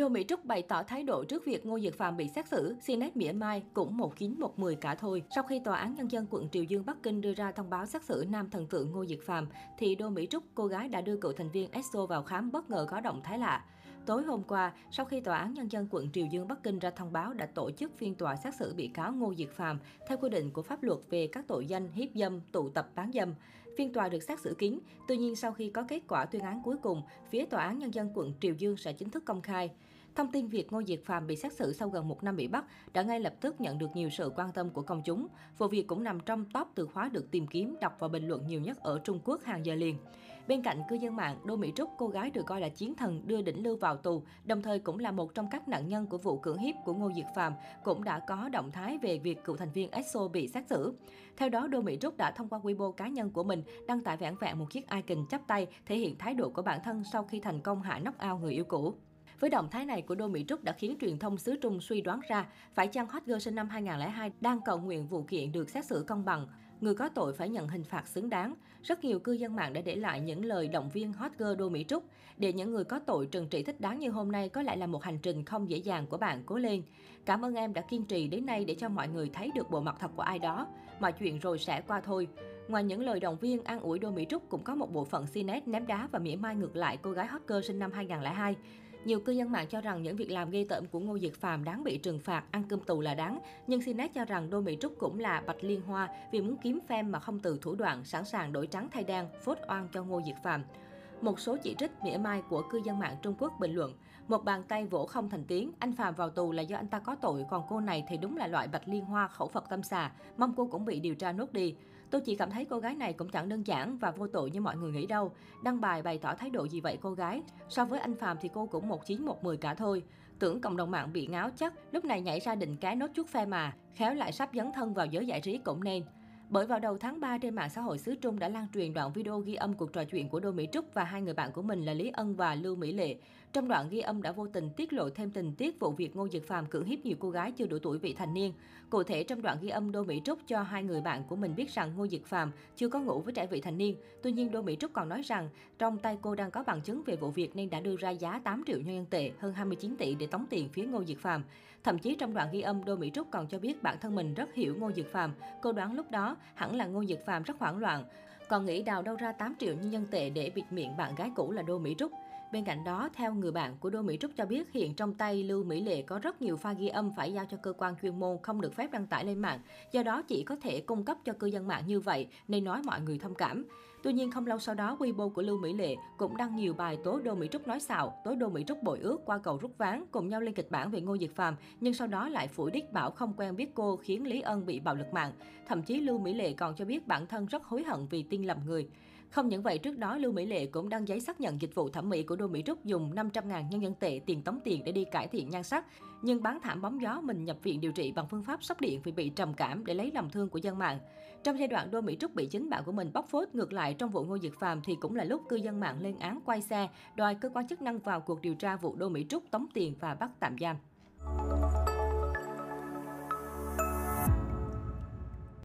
Đô Mỹ Trúc bày tỏ thái độ trước việc Ngô Diệt Phạm bị xét xử, xin nét mỉa mai cũng một kín một mười cả thôi. Sau khi Tòa án Nhân dân quận Triều Dương Bắc Kinh đưa ra thông báo xét xử nam thần tượng Ngô Diệt Phạm, thì Đô Mỹ Trúc, cô gái đã đưa cựu thành viên EXO vào khám bất ngờ có động thái lạ. Tối hôm qua, sau khi Tòa án Nhân dân quận Triều Dương Bắc Kinh ra thông báo đã tổ chức phiên tòa xét xử bị cáo Ngô Diệt Phạm theo quy định của pháp luật về các tội danh hiếp dâm, tụ tập bán dâm. Phiên tòa được xét xử kín, tuy nhiên sau khi có kết quả tuyên án cuối cùng, phía Tòa án Nhân dân quận Triều Dương sẽ chính thức công khai. Thông tin việc Ngô Diệt Phạm bị xét xử sau gần một năm bị bắt đã ngay lập tức nhận được nhiều sự quan tâm của công chúng. Vụ việc cũng nằm trong top từ khóa được tìm kiếm, đọc và bình luận nhiều nhất ở Trung Quốc hàng giờ liền. Bên cạnh cư dân mạng, Đô Mỹ Trúc, cô gái được coi là chiến thần đưa đỉnh lưu vào tù, đồng thời cũng là một trong các nạn nhân của vụ cưỡng hiếp của Ngô Diệt Phạm, cũng đã có động thái về việc cựu thành viên EXO bị xét xử. Theo đó, Đô Mỹ Trúc đã thông qua Weibo cá nhân của mình đăng tải vẻn vẹn một chiếc icon chắp tay thể hiện thái độ của bản thân sau khi thành công hạ nóc ao người yêu cũ. Với động thái này của Đô Mỹ Trúc đã khiến truyền thông xứ Trung suy đoán ra phải chăng hot girl sinh năm 2002 đang cầu nguyện vụ kiện được xét xử công bằng. Người có tội phải nhận hình phạt xứng đáng. Rất nhiều cư dân mạng đã để lại những lời động viên hot girl Đô Mỹ Trúc. Để những người có tội trừng trị thích đáng như hôm nay có lại là một hành trình không dễ dàng của bạn cố lên. Cảm ơn em đã kiên trì đến nay để cho mọi người thấy được bộ mặt thật của ai đó. Mọi chuyện rồi sẽ qua thôi. Ngoài những lời động viên, an ủi Đô Mỹ Trúc cũng có một bộ phận CNET ném đá và mỉa mai ngược lại cô gái hot girl sinh năm 2002. Nhiều cư dân mạng cho rằng những việc làm ghê tởm của Ngô Diệt Phạm đáng bị trừng phạt, ăn cơm tù là đáng. Nhưng Sinet cho rằng Đô Mỹ Trúc cũng là bạch liên hoa vì muốn kiếm fan mà không từ thủ đoạn, sẵn sàng đổi trắng thay đen, phốt oan cho Ngô Diệt Phạm. Một số chỉ trích mỉa mai của cư dân mạng Trung Quốc bình luận, một bàn tay vỗ không thành tiếng, anh Phạm vào tù là do anh ta có tội, còn cô này thì đúng là loại bạch liên hoa khẩu Phật tâm xà, mong cô cũng bị điều tra nốt đi. Tôi chỉ cảm thấy cô gái này cũng chẳng đơn giản và vô tội như mọi người nghĩ đâu. Đăng bài bày tỏ thái độ gì vậy cô gái? So với anh Phạm thì cô cũng một chín một mười cả thôi. Tưởng cộng đồng mạng bị ngáo chắc, lúc này nhảy ra định cái nốt chút phe mà, khéo lại sắp dấn thân vào giới giải trí cũng nên. Bởi vào đầu tháng 3 trên mạng xã hội xứ Trung đã lan truyền đoạn video ghi âm cuộc trò chuyện của Đô Mỹ Trúc và hai người bạn của mình là Lý Ân và Lưu Mỹ Lệ. Trong đoạn ghi âm đã vô tình tiết lộ thêm tình tiết vụ việc Ngô Dực Phạm cưỡng hiếp nhiều cô gái chưa đủ tuổi vị thành niên. Cụ thể trong đoạn ghi âm Đô Mỹ Trúc cho hai người bạn của mình biết rằng Ngô Dực Phạm chưa có ngủ với trẻ vị thành niên. Tuy nhiên Đô Mỹ Trúc còn nói rằng trong tay cô đang có bằng chứng về vụ việc nên đã đưa ra giá 8 triệu nhân dân tệ, hơn 29 tỷ để tống tiền phía Ngô Dực Phạm. Thậm chí trong đoạn ghi âm Đô Mỹ Trúc còn cho biết bản thân mình rất hiểu Ngô Dực Phạm. Cô đoán lúc đó hẳn là Ngô Dực Phạm rất hoảng loạn, còn nghĩ đào đâu ra 8 triệu nhân dân tệ để bịt miệng bạn gái cũ là Đô Mỹ Trúc. Bên cạnh đó, theo người bạn của Đô Mỹ Trúc cho biết, hiện trong tay Lưu Mỹ Lệ có rất nhiều file ghi âm phải giao cho cơ quan chuyên môn không được phép đăng tải lên mạng. Do đó chỉ có thể cung cấp cho cư dân mạng như vậy, nên nói mọi người thông cảm. Tuy nhiên không lâu sau đó, Weibo của Lưu Mỹ Lệ cũng đăng nhiều bài tố Đô Mỹ Trúc nói xạo, tố Đô Mỹ Trúc bội ước qua cầu rút ván, cùng nhau lên kịch bản về Ngô Diệt Phàm, nhưng sau đó lại phủ đích bảo không quen biết cô khiến Lý Ân bị bạo lực mạng. Thậm chí Lưu Mỹ Lệ còn cho biết bản thân rất hối hận vì tin lầm người. Không những vậy, trước đó Lưu Mỹ Lệ cũng đăng giấy xác nhận dịch vụ thẩm mỹ của Đô Mỹ Trúc dùng 500.000 nhân dân tệ tiền tống tiền để đi cải thiện nhan sắc. Nhưng bán thảm bóng gió mình nhập viện điều trị bằng phương pháp sốc điện vì bị trầm cảm để lấy lòng thương của dân mạng. Trong giai đoạn Đô Mỹ Trúc bị chính bạn của mình bóc phốt ngược lại trong vụ Ngô Dược Phàm thì cũng là lúc cư dân mạng lên án quay xe, đòi cơ quan chức năng vào cuộc điều tra vụ Đô Mỹ Trúc tống tiền và bắt tạm giam.